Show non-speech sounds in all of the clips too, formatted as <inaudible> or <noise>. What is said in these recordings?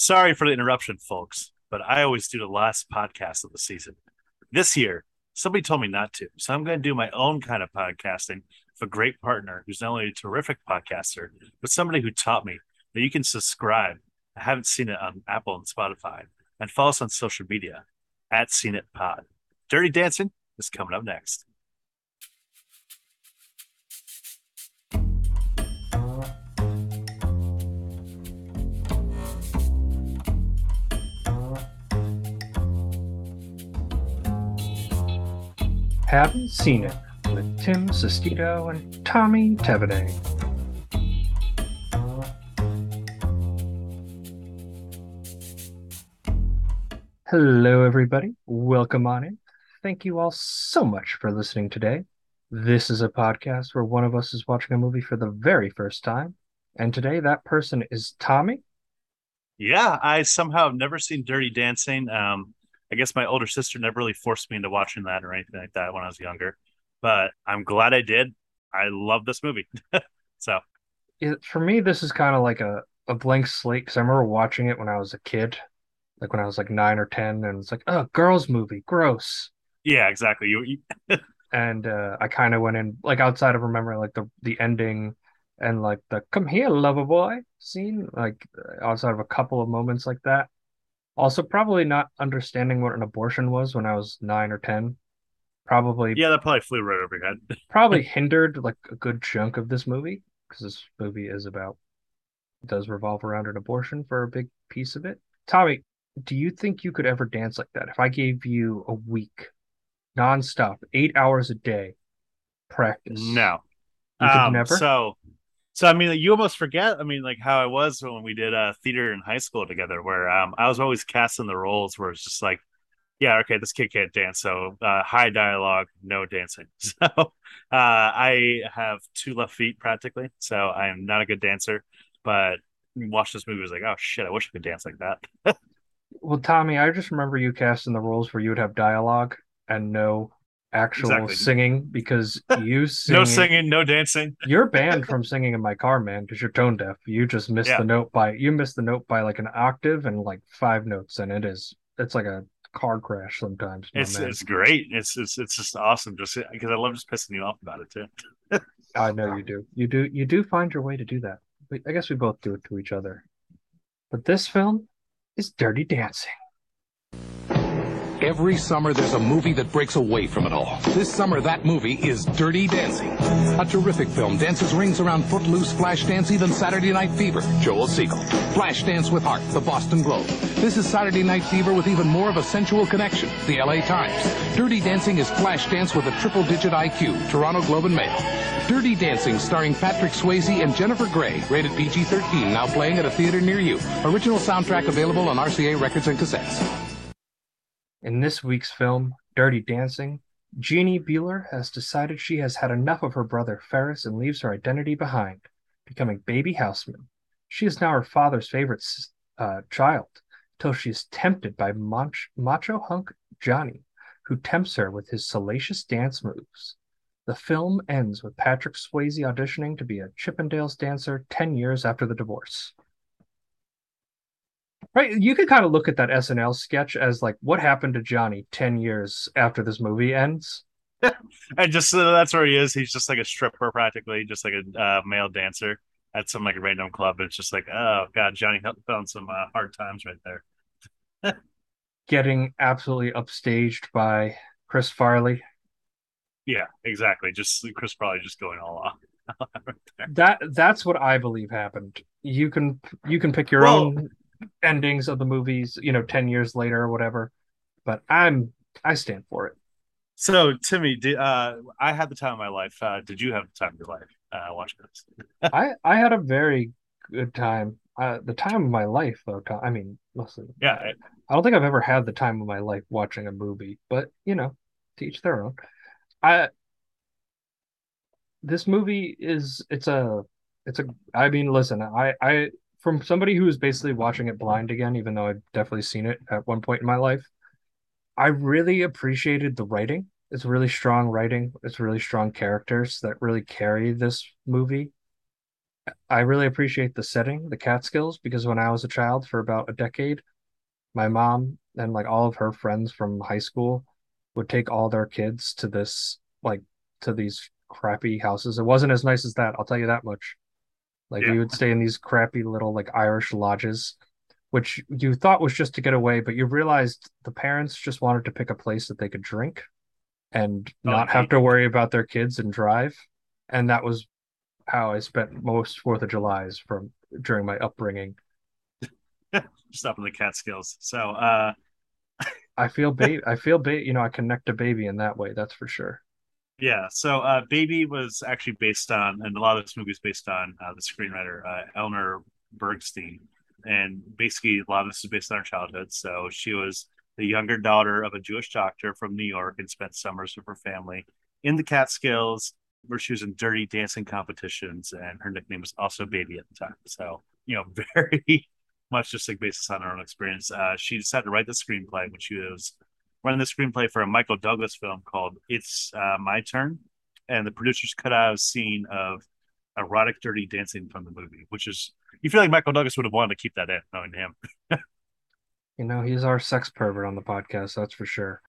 Sorry for the interruption, folks, but I always do the last podcast of the season. This year, somebody told me not to, so I'm going to do my own kind of podcasting with a great partner who's not only a terrific podcaster, but somebody who taught me that you can subscribe. I haven't seen it on Apple and Spotify, and follow us on social media at Scene It Pod. Dirty Dancing is coming up next. Haven't Scene It with Tim Sestito and Tommy Tevene. Hello, everybody. Welcome on in. Thank you all so much for listening today. This is a podcast where one of us is watching a movie for the very first time. And today, that person is Tommy. Yeah, I somehow have never seen Dirty Dancing. Um, I guess my older sister never really forced me into watching that or anything like that when I was younger, but I'm glad I did. I love this movie. <laughs> so, It, for me, this is kind of like a, a blank slate because I remember watching it when I was a kid, like when I was like nine or 10, and it's like, oh, girls' movie, gross. yeah, exactly. You, you <laughs> and uh, I kind of went in like outside of remembering like the the ending and like the "come here, lover boy" scene, like outside of a couple of moments like that. Also, probably not understanding what an abortion was when I was nine or ten. Probably yeah, that probably flew right over your head. <laughs> probably hindered like a good chunk of this movie because this movie is about does revolve around an abortion for a big piece of it. Tommy, do you think you could ever dance like that? If I gave you a week, nonstop, eight hours a day, practice, No. you could Um, never. So, so I mean, you almost forget. I mean, like how I was when we did uh, theater in high school together, where um, I was always casting the roles where it's just like, yeah, okay, this kid can't dance, so uh, high dialogue, no dancing. <laughs> So, uh, I have two left feet practically, so I am not a good dancer. But watch this movie, was like, oh shit, I wish I could dance like that. <laughs> Well, Tommy, I just remember you casting the roles where you would have dialogue and no actual Exactly. singing because <laughs> you sing. no singing, no dancing. You're banned <laughs> from singing in my car, man, because you're tone deaf. You just missed Yeah. the note by you missed the note by like an octave and like five notes, and it is it's like a car crash sometimes. It's man. it's great. It's it's it's just awesome, just because I love just pissing you off about it too. <laughs> I know you do. You do. You do find your way to do that. I guess we both do it to each other. But this film is Dirty Dancing. Every summer, there's a movie that breaks away from it all. This summer, that movie is Dirty Dancing. A terrific film dances rings around Footloose, Flashdance, even Saturday Night Fever. Joel Siegel. Flashdance with Heart, the Boston Globe. This is Saturday Night Fever with even more of a sensual connection, the LA Times. Dirty Dancing is Flashdance with a triple digit IQ, Toronto Globe and Mail. Dirty Dancing, starring Patrick Swayze and Jennifer Grey, rated PG 13, now playing at a theater near you. Original soundtrack available on RCA Records and Cassettes. In this week's film, Dirty Dancing, Jeannie Bueller has decided she has had enough of her brother Ferris and leaves her identity behind, becoming baby houseman. She is now her father's favorite uh, child, till she is tempted by mach- macho hunk Johnny, who tempts her with his salacious dance moves. The film ends with Patrick Swayze auditioning to be a Chippendales dancer 10 years after the divorce. Right, you could kind of look at that SNL sketch as like what happened to Johnny 10 years after this movie ends. <laughs> And just uh, that's where he is. He's just like a stripper, practically, just like a uh, male dancer at some like random club. It's just like, oh god, Johnny found some uh, hard times right there. <laughs> Getting absolutely upstaged by Chris Farley. Yeah, exactly. Just Chris probably just going all off. <laughs> right. That that's what I believe happened. You can you can pick your Well- own endings of the movies, you know, 10 years later or whatever. But I'm I stand for it. So, Timmy, did, uh, I had the time of my life. Uh, did you have the time of your life uh, watching this? <laughs> I I had a very good time. Uh, the time of my life, though. I mean, listen, Yeah, I- I don't think I've ever had the time of my life watching a movie, but you know, to each their own. I this movie is it's a it's a I mean, listen, I I from somebody who is basically watching it blind again, even though I've definitely seen it at one point in my life, I really appreciated the writing. It's really strong writing. It's really strong characters that really carry this movie. I really appreciate the setting, the Catskills, because when I was a child for about a decade, my mom and like all of her friends from high school would take all their kids to this like to these crappy houses. It wasn't as nice as that, I'll tell you that much. Like Yeah. we would stay in these crappy little like Irish lodges, which you thought was just to get away, but you realized the parents just wanted to pick a place that they could drink and Oh, not have to worry about their kids and drive. And that was how I spent most Fourth of July's from during my upbringing. <laughs> Just up in the Catskills. So, uh, <laughs> I feel baby. I feel ba- You know, I connect to baby in that way. That's for sure. Yeah. So, uh, Baby was actually based on, and a lot of this movie is based on uh, the screenwriter uh, Eleanor Bergstein, and basically a lot of this is based on her childhood. So, she was the younger daughter of a Jewish doctor from New York and spent summers with her family in the Catskills, where she was in dirty dancing competitions, and her nickname was also Baby at the time. So, you know, <laughs> very much just like based on her own experience. Uh, she decided to write the screenplay when she was running the screenplay for a Michael Douglas film called It's uh, My Turn. And the producers cut out a scene of erotic, dirty dancing from the movie, which is, you feel like Michael Douglas would have wanted to keep that in, knowing him. <laughs> You know, he's our sex pervert on the podcast. That's for sure.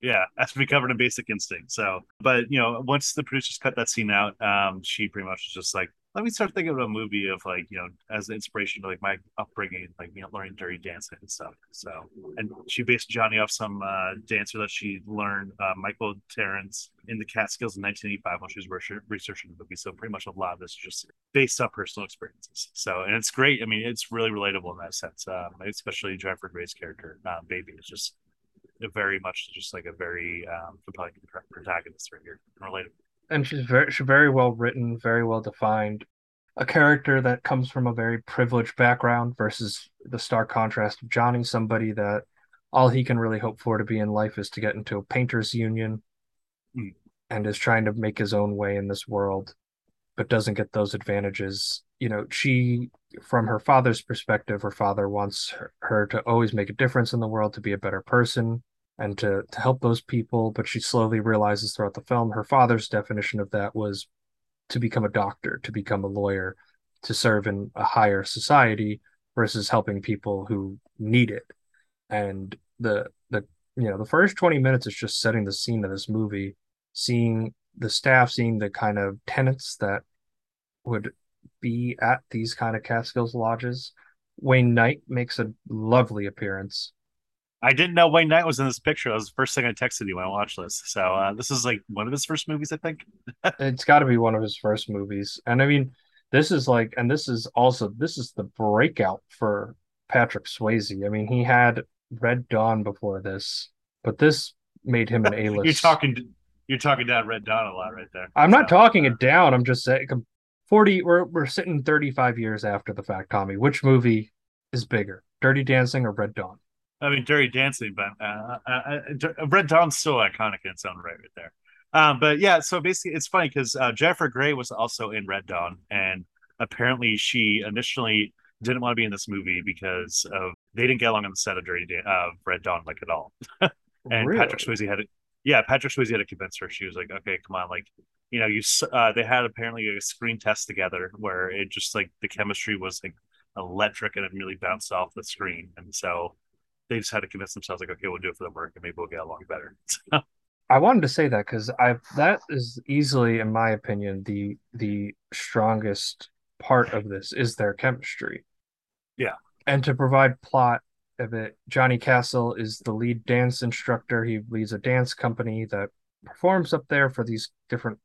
Yeah, that's to be covered in Basic Instinct. So, but you know, once the producers cut that scene out, um, she pretty much was just like, let me start thinking of a movie of like, you know, as an inspiration to like my upbringing, like you know, learning dirty dancing and stuff. So, and she based Johnny off some uh, dancer that she learned, uh, Michael Terrace, in the Catskills in 1985 when she was research- researching the movie. So, pretty much a lot of this is just based on personal experiences. So, and it's great. I mean, it's really relatable in that sense, um, especially Jennifer Grey's character, uh, Baby, is just very much just like a very um, compelling protagonist right here, relatable. And she's very, she's very well written, very well defined. A character that comes from a very privileged background versus the stark contrast of Johnny, somebody that all he can really hope for to be in life is to get into a painters union Mm. and is trying to make his own way in this world, but doesn't get those advantages. You know, she, from her father's perspective, her father wants her, her to always make a difference in the world, to be a better person, and to, to help those people. But she slowly realizes throughout the film her father's definition of that was to become a doctor, to become a lawyer, to serve in a higher society versus helping people who need it. And the the you know the first 20 minutes is just setting the scene of this movie, seeing the staff, seeing the kind of tenants that would be at these kind of Catskills lodges. Wayne Knight makes a lovely appearance. I didn't know Wayne Knight was in this picture. That was the first thing I texted you when I watched this. So uh, this is like one of his first movies, I think. <laughs> It's got to be one of his first movies. And I mean, this is like, and this is also, this is the breakout for Patrick Swayze. I mean, he had Red Dawn before this, but this made him an <laughs> A-list. You're talking, you're talking down Red Dawn a lot right there. I'm not So, talking uh, it down. I'm just saying 40 we're we're sitting 35 years after the fact, Tommy. Which movie is bigger? Dirty Dancing or Red Dawn? I mean, Dirty Dancing, but uh, uh, uh, Red Dawn's still iconic in its own right, right there. Um, but yeah, so basically, it's funny because uh, Jennifer Grey was also in Red Dawn, and apparently, she initially didn't want to be in this movie because of they didn't get along on the set of Dirty da- uh, Red Dawn like at all. <laughs> and Really? Patrick Swayze had to, yeah, Patrick Swayze had to convince her. She was like, okay, come on, like, you know, you. Uh, they had apparently a screen test together where it just like the chemistry was like electric and it really bounced off the screen, and so they just had to convince themselves like, okay, we'll do it for the work and maybe we'll get along better. <laughs> I wanted to say that because I that is easily, in my opinion, the the strongest part of this is their chemistry. Yeah. And to provide plot of it, Johnny Castle is the lead dance instructor. He leads a dance company that performs up there for these different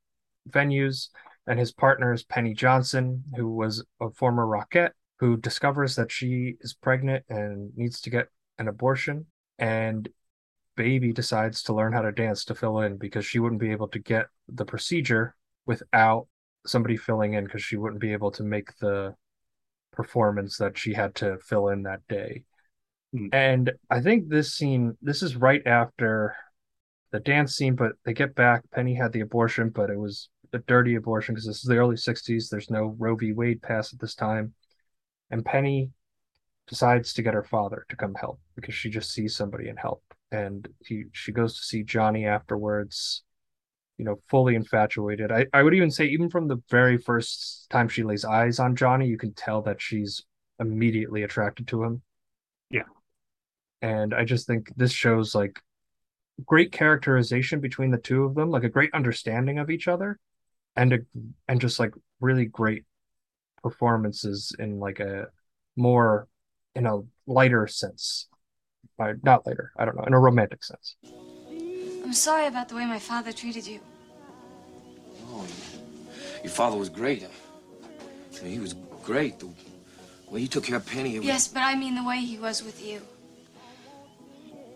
venues. And his partner is Penny Johnson, who was a former Rockette, who discovers that she is pregnant and needs to get an abortion. And Baby decides to learn how to dance to fill in because she wouldn't be able to get the procedure without somebody filling in because she wouldn't be able to make the performance that she had to fill in that day. Hmm. And I think this scene, this is right after the dance scene, but they get back. Penny had the abortion, but it was a dirty abortion because this is the early 60s. There's no Roe v. Wade pass at this time. And Penny decides to get her father to come help because she just sees somebody and help. And he she goes to see Johnny afterwards. you know, fully infatuated. I, I would even say, even from the very first time she lays eyes on Johnny, you can tell that she's immediately attracted to him. Yeah. And I just think this shows like great characterization between the two of them, like a great understanding of each other, and a, and just like really great performances in like a more in a lighter sense. Uh, not later, I don't know, in a romantic sense. I'm sorry about the way my father treated you. Oh, your father was great. I mean, he was great. The way he took care of Penny. it was- Yes, but I mean the way he was with you.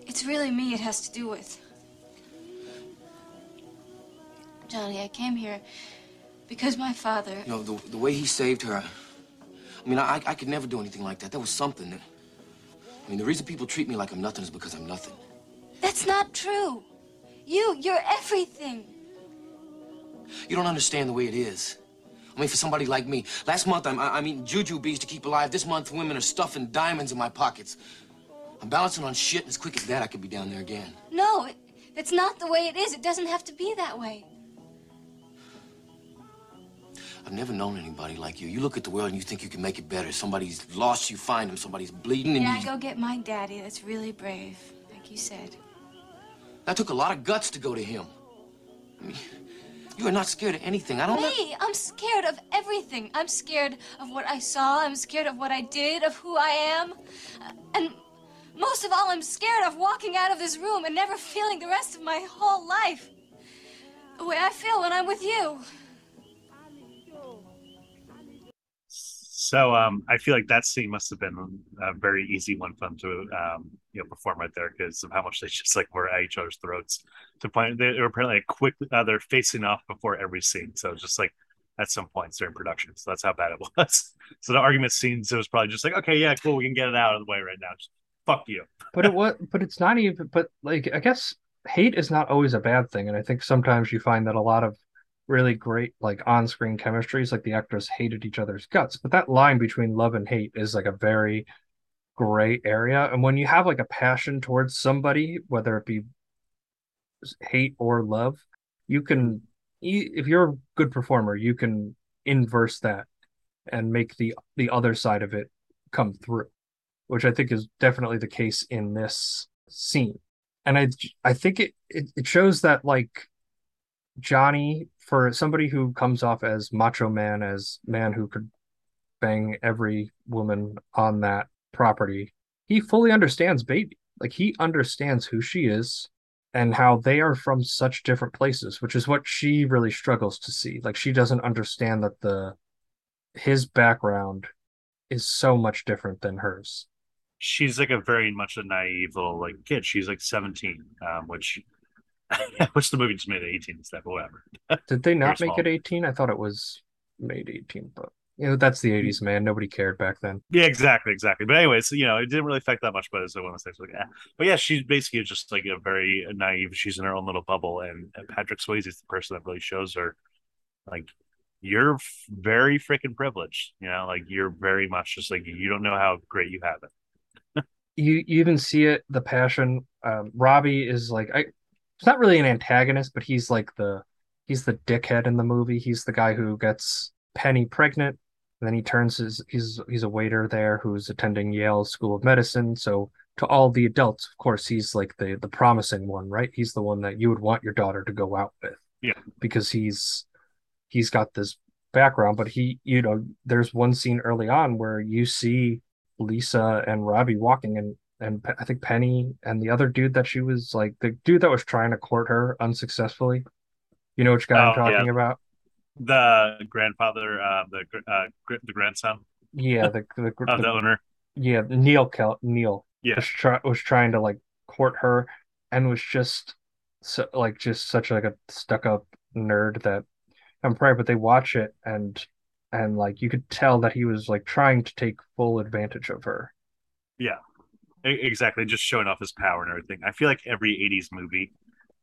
It's really me it has to do with. Johnny, I came here because my father. You know, the, the way he saved her. I mean, I, I could never do anything like that. That was something. That, I mean, the reason people treat me like I'm nothing is because I'm nothing. That's not true. You, you're everything. You don't understand the way it is. I mean, for somebody like me, last month I'm, I'm eating Jujubes to keep alive. This month, women are stuffing diamonds in my pockets. I'm balancing on shit, and as quick as that, I could be down there again. No, it, that's not the way it is. It doesn't have to be that way. I've never known anybody like you. You look at the world and you think you can make it better. Somebody's lost, you find them. Somebody's bleeding, and Yeah, you. go get my daddy. That's really brave, like you said. That took a lot of guts to go to him. I mean, you are not scared of anything. I don't know. Me, I'm scared of everything. I'm scared of what I saw. I'm scared of what I did, of who I am. And most of all, I'm scared of walking out of this room and never feeling the rest of my whole life the way I feel when I'm with you. So um, I feel like that scene must have been a very easy one for them to um, you know perform right there because of how much they <laughs> just like were at each other's throats. To point, they were apparently like quick. Uh, they're facing off before every scene, so just like at some points during production. So that's how bad it <laughs> was. So the argument scenes, it was probably just like, okay, yeah, cool, we can get it out of the way right now. Just fuck you. <laughs> but it was but it's not even but like i guess hate is not always a bad thing and i think sometimes you find that a lot of really great like on-screen chemistries like the actors hated each other's guts but that line between love and hate is like a very gray area and when you have like a passion towards somebody whether it be hate or love you can if you're a good performer you can inverse that and make the the other side of it come through which I think is definitely the case in this scene. And I I think it, it, it shows that like Johnny, for somebody who comes off as macho man, as man who could bang every woman on that property, he fully understands baby. Like he understands who she is and how they are from such different places, which is what she really struggles to see. Like she doesn't understand that the his background is so much different than hers. She's like a very much a naive little like kid. She's like 17, um, which <laughs> which the movie just made it 18 instead, but whatever. <laughs> Did they not Very make small. it 18? I thought it was made 18, but you know, that's the 80s, man. Nobody cared back then. Yeah, exactly, exactly. But anyways, you know, it didn't really affect that much. But as I want to say, like, eh. but yeah, she's basically just like a very naive. She's in her own little bubble, and, and Patrick Swayze is the person that really shows her, like, you're very freaking privileged. You know, like you're very much just like you don't know how great you have it. You, you even see it, the passion. Um, Robbie is like, I, he's not really an antagonist, but he's like the, he's the dickhead in the movie. He's the guy who gets Penny pregnant. And then he turns his, he's, he's a waiter there who's attending Yale School of Medicine. So to all the adults, of course, he's like the, the promising one, right? He's the one that you would want your daughter to go out with. Yeah. Because he's, he's got this background, but he, you know, there's one scene early on where you see Lisa and Robbie walking and and I think Penny and the other dude that she was like the dude that was trying to court her unsuccessfully. You know which guy I'm Oh, yeah. talking about? The grandfather, uh, the uh, gr- the grandson Yeah, the the, <laughs> the- the owner. yeah Neil Kel Neil Yeah. was try was trying to like court her and was just so like just such like a stuck up nerd that I'm sorry, but they watch it and and like you could tell that he was like trying to take full advantage of her. Yeah, exactly. Just showing off his power and everything. I feel like every '80s movie,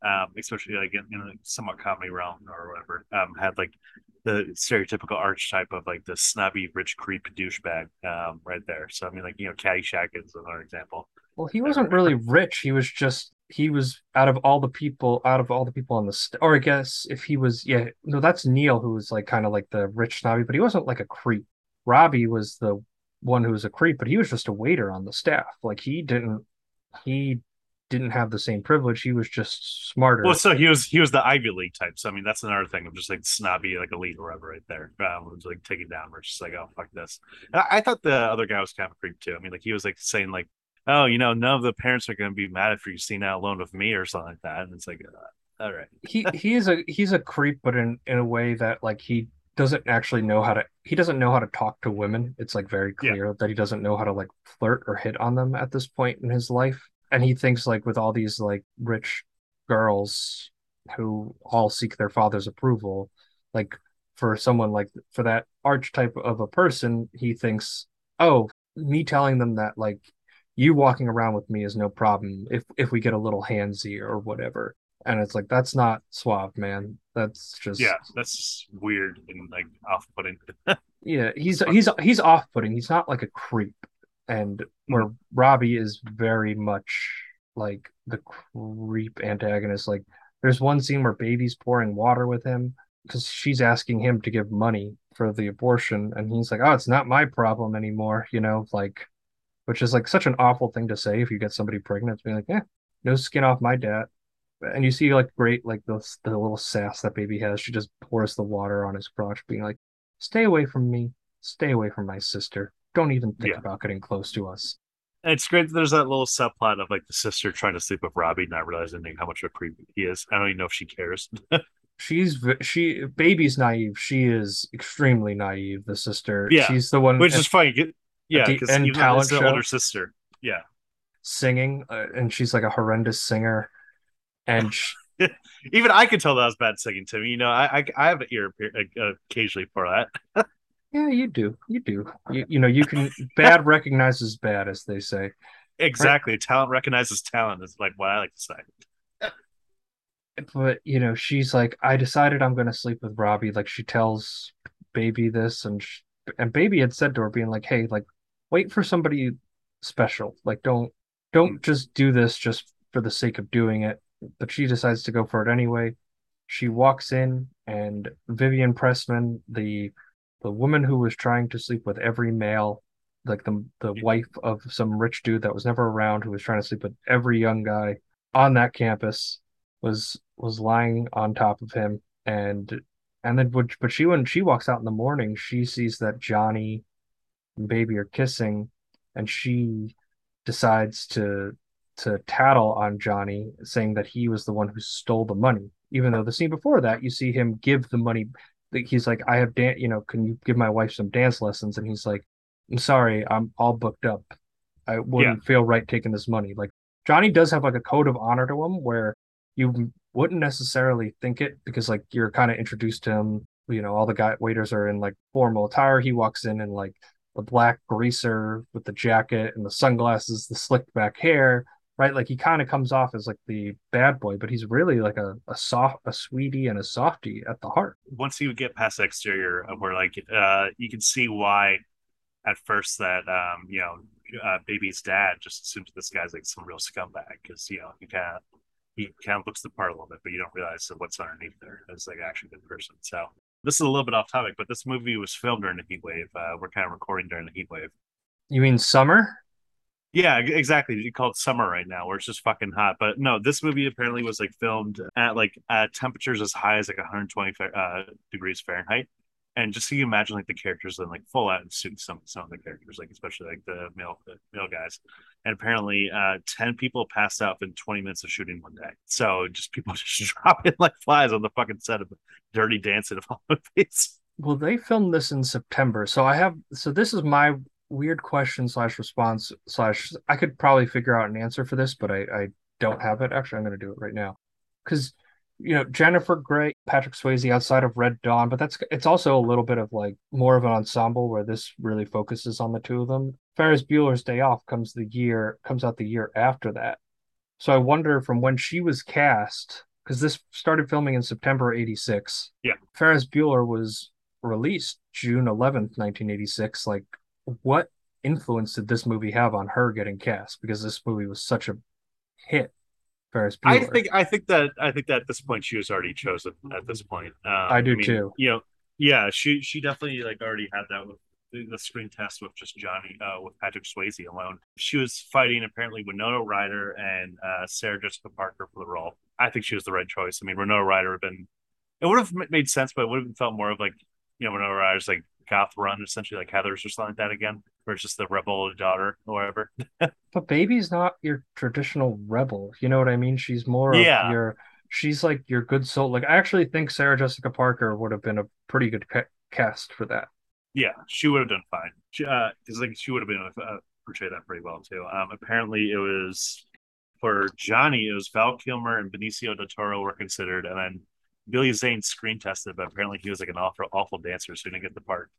um, especially like in, in a somewhat comedy realm or whatever, um, had like the stereotypical archetype of like the snobby rich creep douchebag um, right there. So I mean, like you know, Caddyshack is another example. Well, he wasn't really rich. He was just he was out of all the people out of all the people on the st- or I guess if he was yeah no that's Neil who was like kind of like the rich snobby but he wasn't like a creep. Robbie was the one who was a creep but he was just a waiter on the staff. Like he didn't he didn't have the same privilege. He was just smarter. Well, so he was he was the Ivy League type. So I mean, that's another thing of just like snobby, like elite or whatever, right there. Um, was like taking down. We're just like, oh fuck this. And I, I, thought the other guy was kind of a creep too. I mean, like he was like saying like, oh, you know, none of the parents are going to be mad if you're seen out alone with me or something like that. And it's like, uh, all right. he he is a he's a creep, but in in a way that like he doesn't actually know how to he doesn't know how to talk to women. It's like very clear yeah. that he doesn't know how to like flirt or hit on them at this point in his life and he thinks like with all these like rich girls who all seek their father's approval like for someone like for that archetype of a person he thinks oh me telling them that like you walking around with me is no problem if if we get a little handsy or whatever and it's like that's not suave man. That's just yeah that's weird and like off-putting. <laughs> Yeah he's he's he's off-putting. He's not like a creep. And mm-hmm. where Robbie is very much like the creep antagonist. Like there's one scene where baby's pouring water with him because she's asking him to give money for the abortion, and he's like, "Oh, it's not my problem anymore," you know, like, which is like such an awful thing to say if you get somebody pregnant. Being like, "Yeah, no skin off my dad." And you see like great like the the little sass that baby has. She just pours the water on his crotch, being like, "Stay away from me. Stay away from my sister." don't even think yeah. about getting close to us. it's great that there's that little subplot of like the sister trying to sleep with Robbie, not realizing how much of a creep he is. I don't even know if she cares. <laughs> she's she baby's naive. She is extremely naive. The sister, yeah, she's the one, which is funny. Yeah, because talent the older sister, yeah, singing, uh, and she's like a horrendous singer, and. <laughs> Even I could tell that was bad singing to me. You know, I I, I have an ear uh, occasionally for that. <laughs> Yeah, you do. You do. You, you know, you can bad recognizes bad, as they say. Exactly. Right? Talent recognizes talent is like what I like to say. But you know, she's like, I decided I'm going to sleep with Robbie. Like she tells Baby this, and she, and Baby had said to her, being like, Hey, like, wait for somebody special. Like, don't don't mm. just do this just for the sake of doing it. But she decides to go for it anyway. She walks in, and Vivian Pressman, the the woman who was trying to sleep with every male, like the the wife of some rich dude that was never around, who was trying to sleep with every young guy on that campus, was was lying on top of him, and and then but she when she walks out in the morning, she sees that Johnny and Baby are kissing, and she decides to to tattle on Johnny, saying that he was the one who stole the money. Even though the scene before that, you see him give the money he's like, I have dance, you know, can you give my wife some dance lessons? And he's like, I'm sorry, I'm all booked up. I wouldn't yeah. feel right taking this money. Like Johnny does have like a code of honor to him where you wouldn't necessarily think it because like you're kind of introduced to him. You know, all the guy waiters are in like formal attire. He walks in in like the black greaser with the jacket and the sunglasses, the slicked back hair, right? Like he kind of comes off as like the bad boy, but he's really like a, a soft, a sweetie and a softie at the heart. Once you get past the exterior, where like uh, you can see why at first that um, you know uh, baby's dad just assumes this guy's like some real scumbag because you know he kind of he kind of looks the part a little bit, but you don't realize what's underneath there is like actually a good person. So this is a little bit off topic, but this movie was filmed during the heat wave. Uh, we're kind of recording during the heat wave. You mean summer? Yeah, exactly. You call it summer right now, where it's just fucking hot. But no, this movie apparently was like filmed at like at temperatures as high as like 120 uh, degrees Fahrenheit. And just so you imagine like the characters in like full out suits, some some of the characters, like especially like the male the male guys. And apparently, uh, ten people passed out in 20 minutes of shooting one day. So just people <laughs> just dropping like flies on the fucking set of Dirty Dancing of all <laughs> movies. Well, they filmed this in September, so I have so this is my weird question slash response slash I could probably figure out an answer for this, but I, I don't have it. Actually, I'm going to do it right now because you know Jennifer Grey, Patrick Swayze outside of Red Dawn, but that's it's also a little bit of like more of an ensemble where this really focuses on the two of them. Ferris Bueller's Day Off comes the year comes out the year after that, so I wonder from when she was cast because this started filming in September '86. Yeah, Ferris Bueller was released June 11th, 1986, like what influence did this movie have on her getting cast? Because this movie was such a hit Ferris Bueller. I think I think that I think that at this point she was already chosen. At this point, um, I do too. You know, yeah, she she definitely like already had that with the, the screen test with just Johnny uh, with Patrick Swayze alone. She was fighting apparently Winona Ryder and uh, Sarah Jessica Parker for the role. I think she was the right choice. I mean, Winona Ryder would have been it would have made sense, but it would have felt more of like you know Winona Ryder's like goth run essentially like Heather's or something like that again, versus the rebel daughter or whatever. <laughs> But baby's not your traditional rebel. You know what I mean? She's more of Yeah. your. She's like your good soul. Like I actually think Sarah Jessica Parker would have been a pretty good ca- cast for that. Yeah, she would have done fine. She, uh, because like she would have been able to uh, portray that pretty well too. Um, apparently it was for Johnny. It was Val Kilmer and Benicio del Toro were considered, and then Billy Zane screen tested, but apparently he was like an awful, awful dancer, so he didn't get the part.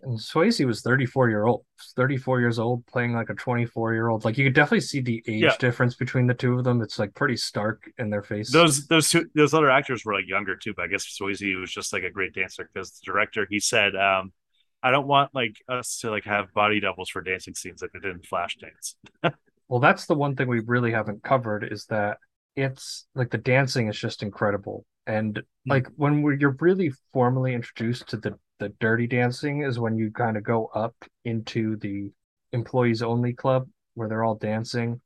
And Swayze was 34 year old, 34 years old, playing like a 24 year old. Like you could definitely see the age Yeah. difference between the two of them. It's like pretty stark in their face. Those those two those other actors were like younger too, but I guess Swayze was just like a great dancer because the director he said, um, "I don't want like us to like have body doubles for dancing scenes like they did in Flashdance." <laughs> Well, that's the one thing we really haven't covered is that it's like the dancing is just incredible. And hmm. like when we you're really formally introduced to the the dirty dancing is when you kind of go up into the employees only club where they're all dancing.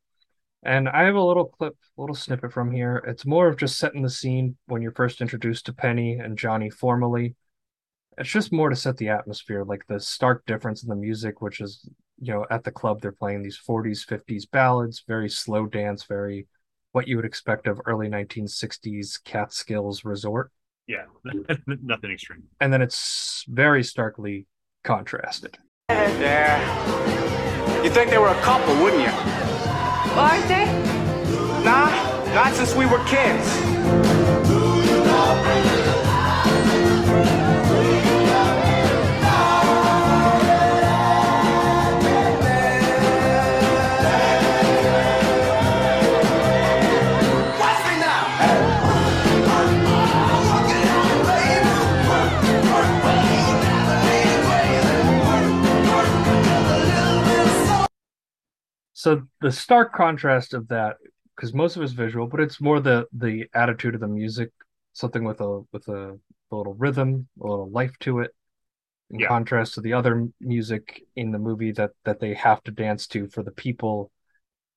And I have a little clip, a little snippet from here. It's more of just setting the scene when you're first introduced to Penny and Johnny formally. It's just more to set the atmosphere, like the stark difference in the music, which is, you know, at the club they're playing these 40s, 50s ballads, very slow dance, very what you would expect of early 1960s Catskills resort. Yeah, <laughs> nothing extreme. And then it's very starkly contrasted. There. You think they were a couple, wouldn't you? Aren't they? Nah, not since we were kids. So the stark contrast of that, because most of it's visual, but it's more the the attitude of the music, something with a with a, a little rhythm, a little life to it, in Yeah. contrast to the other music in the movie that that they have to dance to for the people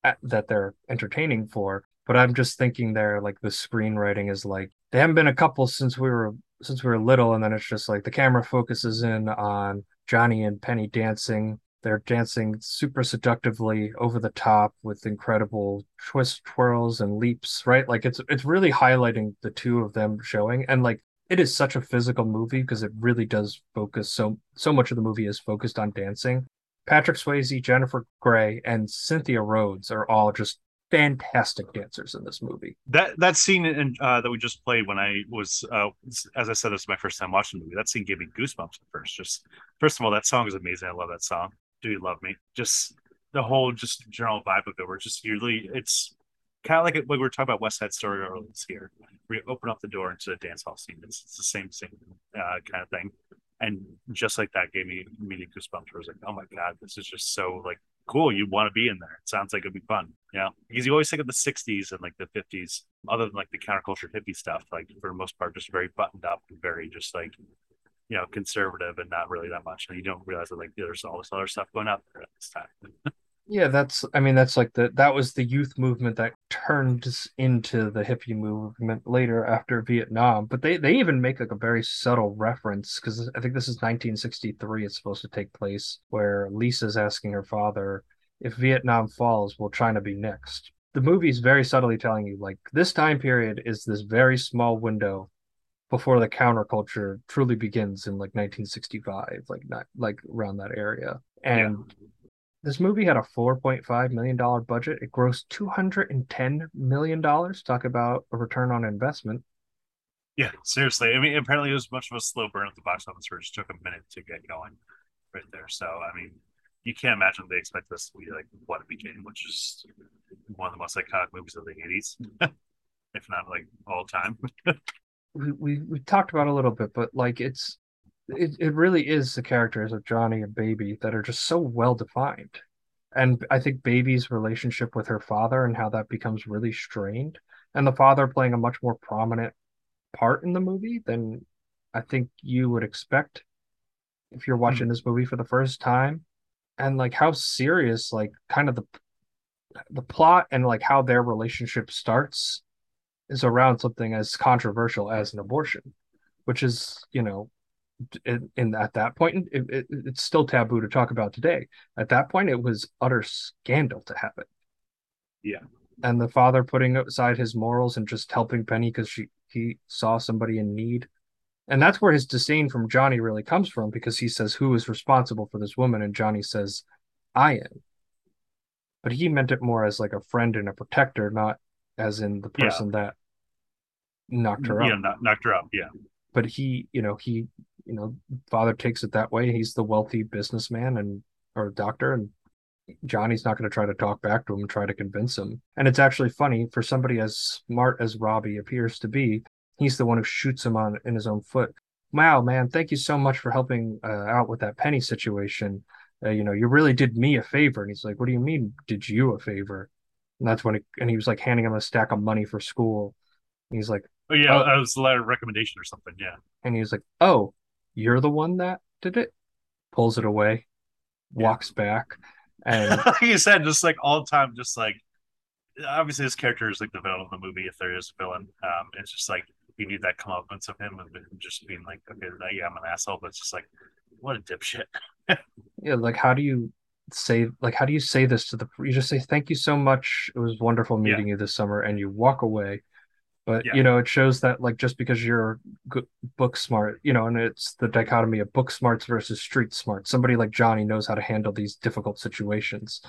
at, that they're entertaining for. But I'm just thinking there, like the screenwriting is like they haven't been a couple since we were since we were little, and then it's just like the camera focuses in on Johnny and Penny dancing. They're dancing super seductively over the top with incredible twists, twirls, and leaps, right? Like it's it's really highlighting the two of them showing. And like it is such a physical movie because it really does focus so so much of the movie is focused on dancing. Patrick Swayze, Jennifer Grey, and Cynthia Rhodes are all just fantastic dancers in this movie. That that scene in, uh, that we just played when I was, uh, as I said, this is my first time watching the movie. That scene gave me goosebumps at first. Just first of all, that song is amazing. I love that song. Do you love me? Just the whole just general vibe of it. We're just usually it's kind of like like we were talking about West Side Story earlier this year. We open up the door into the dance hall scene. It's, it's the same same uh, kind of thing. And just like that gave me immediate goosebumps. I was like, oh my god, this is just so like cool. You want to be in there. It sounds like it'd be fun. You know, because you always think of the '60s and like the '50s, other than like the counterculture hippie stuff. Like for the most part, just very buttoned up and very just like you know conservative and not really that much. And you don't realize that like there's all this other stuff going up there at this time. <laughs> Yeah, that's I mean that's like the that was the youth movement that turned into the hippie movement later after Vietnam. But they they even make like a very subtle reference because I think this is 1963 it's supposed to take place where Lisa's asking her father if Vietnam falls, will China be next? The movie's very subtly telling you like this time period is this very small window before the counterculture truly begins in like 1965, like not like around that area. And this movie had a $4.5 million budget. It grossed $210 million. Talk about a return on investment. Yeah, seriously. I mean, apparently it was much of a slow burn at the box office, where it just took a minute to get going right there. So, I mean, you can't imagine they expect this to be like what it became, which is one of the most iconic movies of the 80s, <laughs> if not like all time. <laughs> We, we, we talked about a little bit, but like it's, it, it really is the characters of Johnny and Baby that are just so well defined. and I think Baby's relationship with her father and how that becomes really strained, and the father playing a much more prominent part in the movie than I think you would expect if you're hmm. watching this movie for the first time, and like how serious, like kind of the the plot and like how their relationship starts is around something as controversial as an abortion, which is you know in, in at that point it, it, it's still taboo to talk about today. At that point it was utter scandal to have it. Yeah. and the father putting aside his morals and just helping penny because she he saw somebody in need. And that's where his disdain from johnny really comes from because he says who is responsible for this woman? And johnny says i am. But he meant it more as like a friend and a protector not as in the Yeah. person that knocked her Yeah, up knock, knocked her up. Yeah. but he you know he you know father takes it that way he's the wealthy businessman and or doctor and johnny's not going to try to talk back to him and try to convince him and it's actually funny for somebody as smart as robbie appears to be he's the one who shoots him on in his own foot wow man thank you so much for helping uh, out with that penny situation uh, you know you really did me a favor and he's like what do you mean did you a favor and that's when he, and he was like handing him a stack of money for school and he's like Oh yeah, Oh. that was a letter of recommendation or something. Yeah. and he was like, "Oh, you're the one that did it." Pulls it away, walks back, and <laughs> like you said, just like all the time, just like obviously this character is like the villain of the movie if there is a villain. Um, it's just like you need that comeuppance of him and just being like, okay, yeah, I'm an asshole, but it's just like, what a dipshit. <laughs> yeah, like how do you say like how do you say this to the you just say thank you so much. It was wonderful Yeah. meeting you this summer and you walk away. But Yeah. you know it shows that like just because you're good book smart you know and it's the dichotomy of book smarts versus street smart somebody like johnny knows how to handle these difficult situations.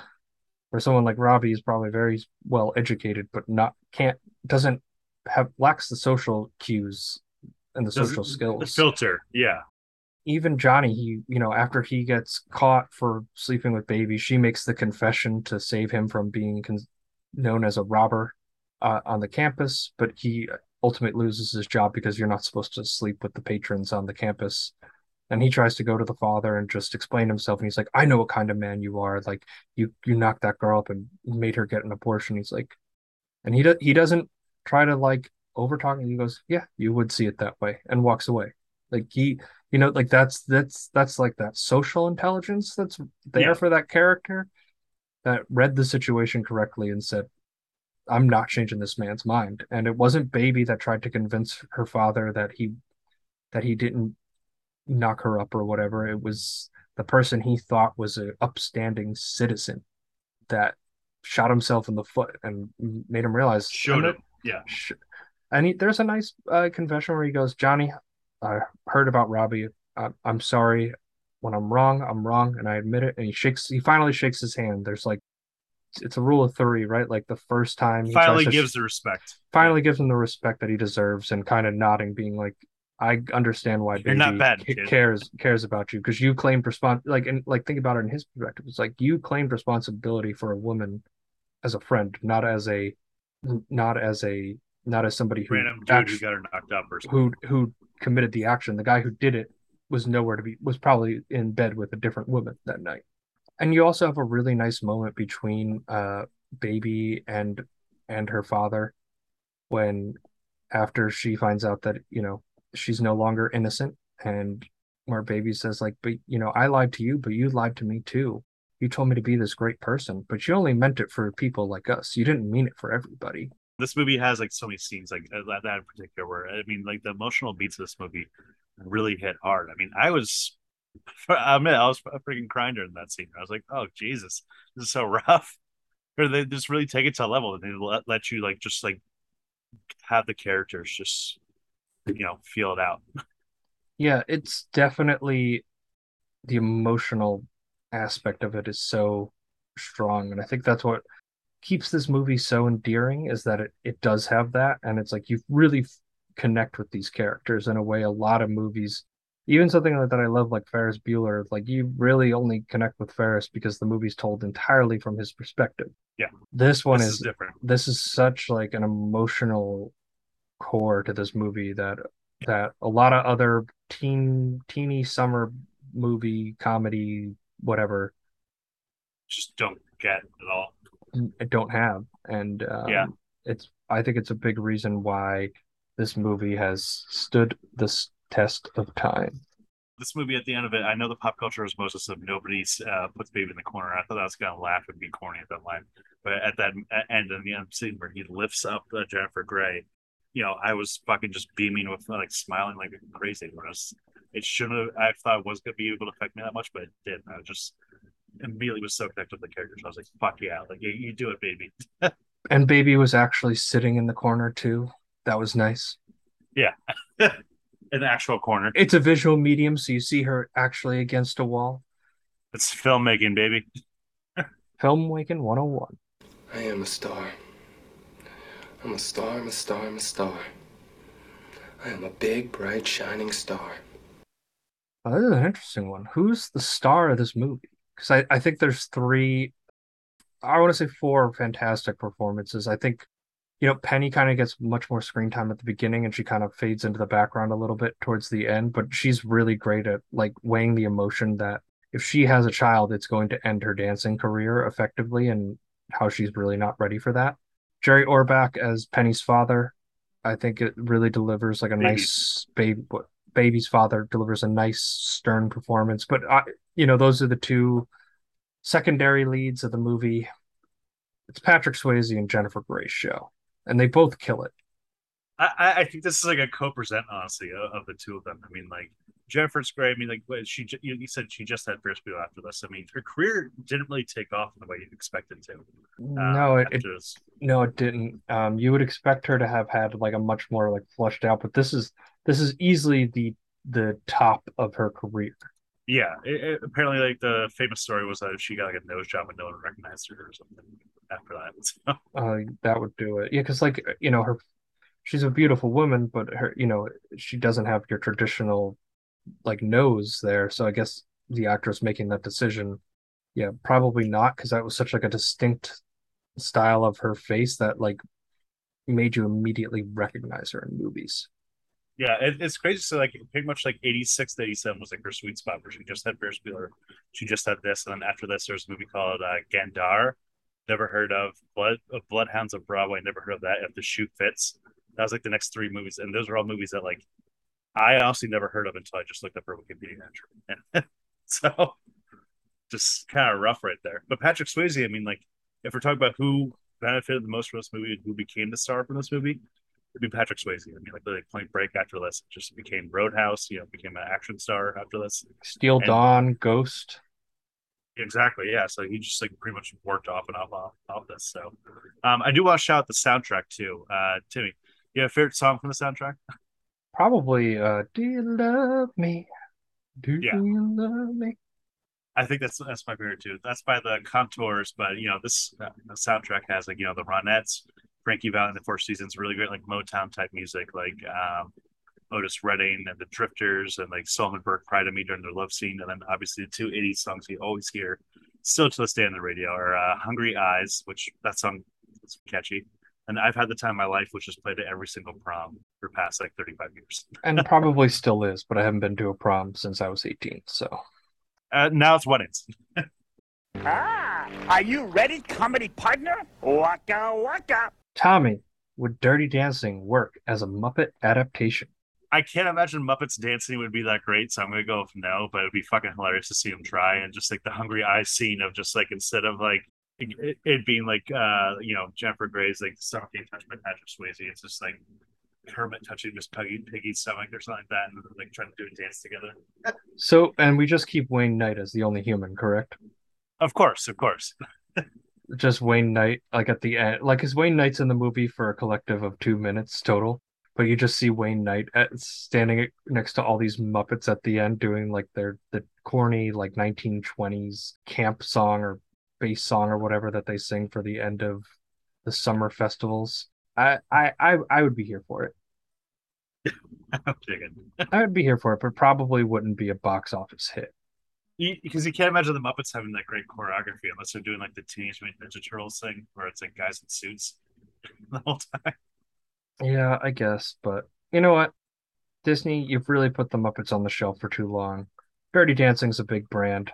Where someone like robbie is probably very well educated but not can't doesn't have lacks the social cues and the social skills The skills. filter, yeah, even Johnny, he, you know, after he gets caught for sleeping with baby, she makes the confession to save him from being con- known as a robber uh, on the campus, but he ultimately loses his job because you're not supposed to sleep with the patrons on the campus. And he tries to go to the father and just explain himself. And he's like, I know what kind of man you are. Like you, you knocked that girl up and made her get an abortion. He's like, and he do- he doesn't try to like overtalk. And he goes, yeah, you would see it that way, and walks away. Like he, you know, like that's that's that's like that social intelligence that's there Yeah. for that character that read the situation correctly and said, I'm not changing this man's mind. And it wasn't baby that tried to convince her father that he that he didn't knock her up or whatever. It was the person he thought was an upstanding citizen that shot himself in the foot and made him realize showed I'm. Yeah, Sh- And he, there's a nice uh, confession where he goes, Johnny, I heard about Robbie. I, I'm sorry. When I'm wrong, I'm wrong, and I admit it. And he shakes. He finally shakes his hand. There's like, it's a rule of three, right? Like the first time he finally gives sh- the respect. finally gives him the respect that he deserves, and kind of nodding, being like, I understand why You're not baby bad, cares cares about you because you claimed respons like and like think about it in his perspective. It's like you claimed responsibility for a woman as a friend, not as a not as a not as somebody who Random dude actu- who got her knocked up or something. who who committed the action. The guy who did it was nowhere to be was probably in bed with a different woman that night. And you also have a really nice moment between uh baby and and her father when after she finds out that, you know, she's no longer innocent and where baby says like, but you know, I lied to you, but you lied to me too. You told me to be this great person, but you only meant it for people like us. You didn't mean it for everybody. This movie has like so many scenes like uh, that, that in particular where I mean like the emotional beats of this movie really hit hard. I mean, I was <laughs> I admit I was freaking crying during that scene. I was like, oh Jesus, this is so <laughs> rough. Or they just really take it to a level and they let, let you like just like have the characters just you know feel it out. <laughs> Yeah, it's definitely the emotional aspect of it is so strong. And I think that's what keeps this movie so endearing is that it, it does have that. And it's like you really f- connect with these characters in a way a lot of movies, even something like that I love, like Ferris Bueller, like you really only connect with Ferris because the movie's told entirely from his perspective. Yeah. This one this is is different. this is such like an emotional core to this movie that that a lot of other teen teeny summer movie comedy whatever Just don't get at all. Don't have, and um, Yeah. it's I think it's a big reason why this movie has stood this test of time. This movie at the end of it, I know the pop culture is Moses of nobody's uh, puts baby in the corner. I thought I was gonna laugh and be corny at that line, but at that end in the end scene where he lifts up uh, Jennifer Grey, you know, I was fucking just beaming with like smiling like crazy. When I was, it shouldn't have. I thought it was gonna be able to affect me that much, but it did. I just immediately was so connected with the characters. I was like, "Fuck yeah!" Like you, you do it, baby. <laughs> And baby was actually sitting in the corner too. That was nice. Yeah, <laughs> in the actual corner. It's a visual medium, so you see her actually against a wall. It's filmmaking, baby. <laughs> Film Waking 101. I am a star. I'm a star, I'm a star, I'm a star. I am a big, bright, shining star. Oh, this is an interesting one. Who's the star of this movie? Because I, I think there's three, I want to say four fantastic performances. I think, you know, Penny kind of gets much more screen time at the beginning and she kind of fades into the background a little bit towards the end, but she's really great at like weighing the emotion that if she has a child, it's going to end her dancing career effectively and how she's really not ready for that. Jerry Orbach as Penny's father, I think it really delivers like a Baby. nice baby. Baby's father delivers a nice stern performance, but I, you know, those are the two secondary leads of the movie. It's Patrick Swayze and Jennifer Grey's show, and they both kill it. I, I- think this is like a co-present, honestly, of, of the two of them. I mean, like Jennifer's Grey. I mean, like she, you, said she just had Ferris Bueller after this. I mean, her career didn't really take off in the way you'd expect it to. uh, no, it, it no, it didn't. Um, you would expect her to have had like a much more like flushed out, but this is this is easily the the top of her career. Yeah, it, it- apparently, like the famous story was that she got like a nose job and no one recognized her or something after that. <laughs> So, Uh, that would do it. Yeah, because like you know her, she's a beautiful woman, but her you know she doesn't have your traditional like nose there. So I guess the actress making that decision, yeah, probably not because that was such like a distinct style of her face that like made you immediately recognize her in movies. Yeah, it, it's crazy. So, like, pretty much like 86 to 87 was like her sweet spot where she just had Ferris Bueller. She just had this. And then after this, there's a movie called uh, Gandahar. Never heard of Blood of Bloodhounds of Broadway. Never heard of that. If the shoe fits, that was like the next three movies, and those were all movies that like I honestly never heard of until I just looked up her Wikipedia entry. <laughs> So, just kind of rough right there. But Patrick Swayze, I mean, like, if we're talking about who benefited the most from this movie and who became the star from this movie, it'd be Patrick Swayze. I mean, like, like Point Break after this, just became Roadhouse. You know, became an action star after this. Steel And- Dawn, Ghost. Exactly. Yeah. So he just like pretty much worked off and off off, off this. So um, I do want to shout out the soundtrack too. Uh, Timmy, you have a favorite song from the soundtrack? Probably uh Do you love me? Do Yeah. you love me? I think that's that's my favorite too. That's by the Contours, but you know this uh, the soundtrack has like you know the Ronettes, Frankie Valli and the Four Seasons, really great like Motown type music, like um, Otis Redding and the Drifters, and like Solomon Burke, Cry to Me during their love scene, and then obviously the two '80s songs you always hear, still to this day on the radio, are uh, "Hungry Eyes," which that song is catchy, and I've had the time of my life, which has played at every single prom for past like 35 years. <laughs> And probably still is, but I haven't been to a prom since I was 18. So Uh, now it's weddings. <laughs> Ah, are you ready, comedy partner? Waka waka. Tommy, would Dirty Dancing work as a Muppet adaptation? I can't imagine Muppets dancing would be that great, so I'm gonna go with no. But it'd be fucking hilarious to see them try, and just like the hungry eyes scene of just like instead of like it, it being like uh you know Jennifer Grey's like stomach being touched by Patrick Swayze, it's just like Kermit touching Miss Piggy Piggy's stomach or something like that, and like trying to do a dance together. So, and we just keep Wayne Knight as the only human, correct? Of course, of course. <laughs> Just Wayne Knight, like at the end, like is Wayne Knight's in the movie for a collective of two minutes total, but you just see Wayne Knight at, standing next to all these Muppets at the end doing like their the corny like 1920s camp song or bass song or whatever that they sing for the end of the summer festivals. I I I, I would be here for it. <laughs> I would be here for it, but probably wouldn't be a box office hit. Because you can't imagine the Muppets having that great choreography unless they're doing like the Teenage Mutant Ninja Turtles thing, where it's like guys in suits <laughs> the whole time. Yeah, I guess, but you know what? Disney, you've really put the Muppets on the shelf for too long. Dirty Dancing's a big brand.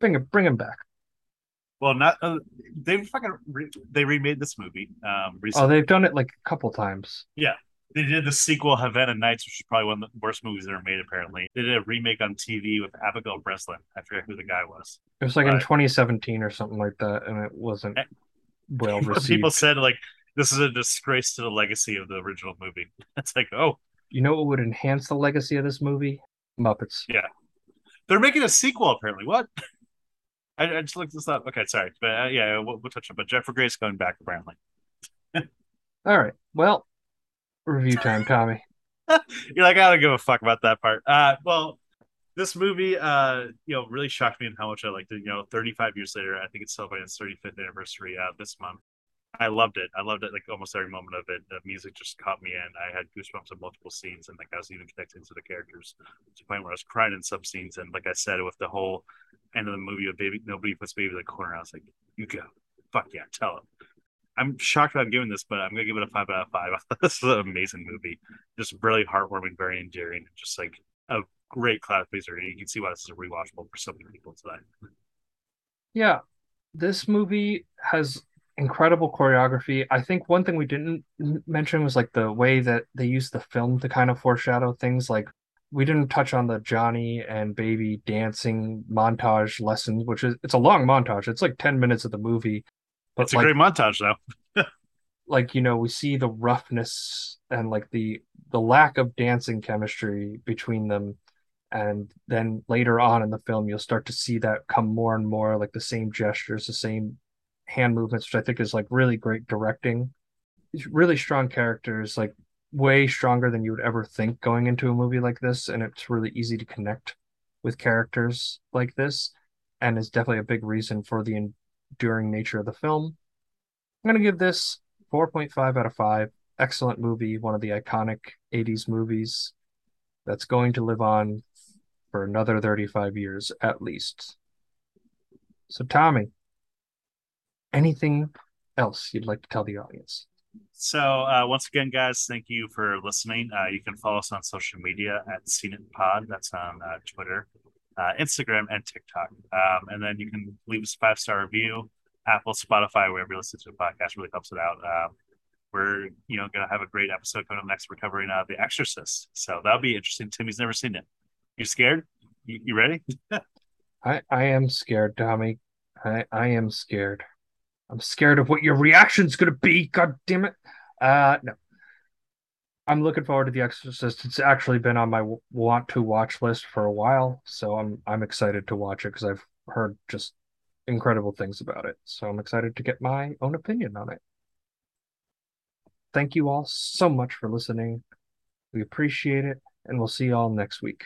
Bring it, bring him back. Well, not uh, they fucking re- they remade this movie. Um, recently. Oh, they've done it like a couple times. Yeah. They did the sequel, Havana Nights, which is probably one of the worst movies ever made, apparently. They did a remake on TV with Abigail Breslin. I forget who the guy was. It was like in 2017 or something like that, and it wasn't Eh, well <laughs> received. People said, like, this is a disgrace to the legacy of the original movie. <laughs> It's like, oh, You know what would enhance the legacy of this movie? Muppets. yeah. They're making a sequel, apparently. What? <laughs> I, I just looked this up. Okay, sorry. But uh, yeah, we'll, we'll touch on. But Jennifer Grey's going back, apparently. All right. Well, review time, <laughs> Tommy. You're like, I don't give a fuck about that part. Uh, well, this movie, uh, you know, really shocked me in how much I liked it. You know, 35 years later, I think it's celebrating its 35th anniversary uh, this month. I loved it. I loved it like almost every moment of it. The music just caught me in. I had goosebumps in multiple scenes, and like I was even connecting to the characters to the point where I was crying in some scenes. And like I said, with the whole end of the movie of baby, nobody puts baby in the corner. I was like, you go, fuck yeah, tell him. I'm shocked about giving this, but I'm gonna give it a five out of five. <laughs> this is an amazing movie just really heartwarming, very endearing, and just like a great cloud pleaser. You can see why this is a rewatchable for so many people today. Yeah, this movie has incredible choreography. I think one thing we didn't mention was like the way that they use the film to kind of foreshadow things. Like we didn't touch on the Johnny and Baby dancing montage lessons, which is it's a long montage. It's like 10 minutes of the movie. But It's a like, great montage, though. <laughs> like you know we see the roughness and like the the lack of dancing chemistry between them and then later on in the film you'll start to see that come more and more like the same gestures the same hand movements which i think is like really great directing It's really strong characters like way stronger than you would ever think going into a movie like this and it's really easy to connect with characters like this and is definitely a big reason for the enduring nature of the film i'm going to give this 4.5 out of 5. Excellent movie, one of the iconic 80s movies that's going to live on for another 35 years at least. So, Tommy, anything else you'd like to tell the audience? So uh, once again, guys, thank you for listening. Uh, you can follow us on social media at Scene It Pod. That's on uh, Twitter, uh, Instagram, and TikTok. Um, and then you can leave us a five star review, Apple, Spotify, wherever you listen to the podcast. Really helps it out. Um, we're you know gonna have a great episode coming up next. We're covering uh, The Exorcist, so that'll be interesting. Timmy's never seen it. You scared? You, you ready? <laughs> I, I am scared, Tommy. I, I am scared. I'm scared of what your reaction's going to be. God damn it. Uh, no. I'm looking forward to The Exorcist. It's actually been on my want to watch list for a while, so I'm I'm excited to watch it because I've heard just incredible things about it. So I'm excited to get my own opinion on it. Thank you all so much for listening. We appreciate it, and we'll see you all next week.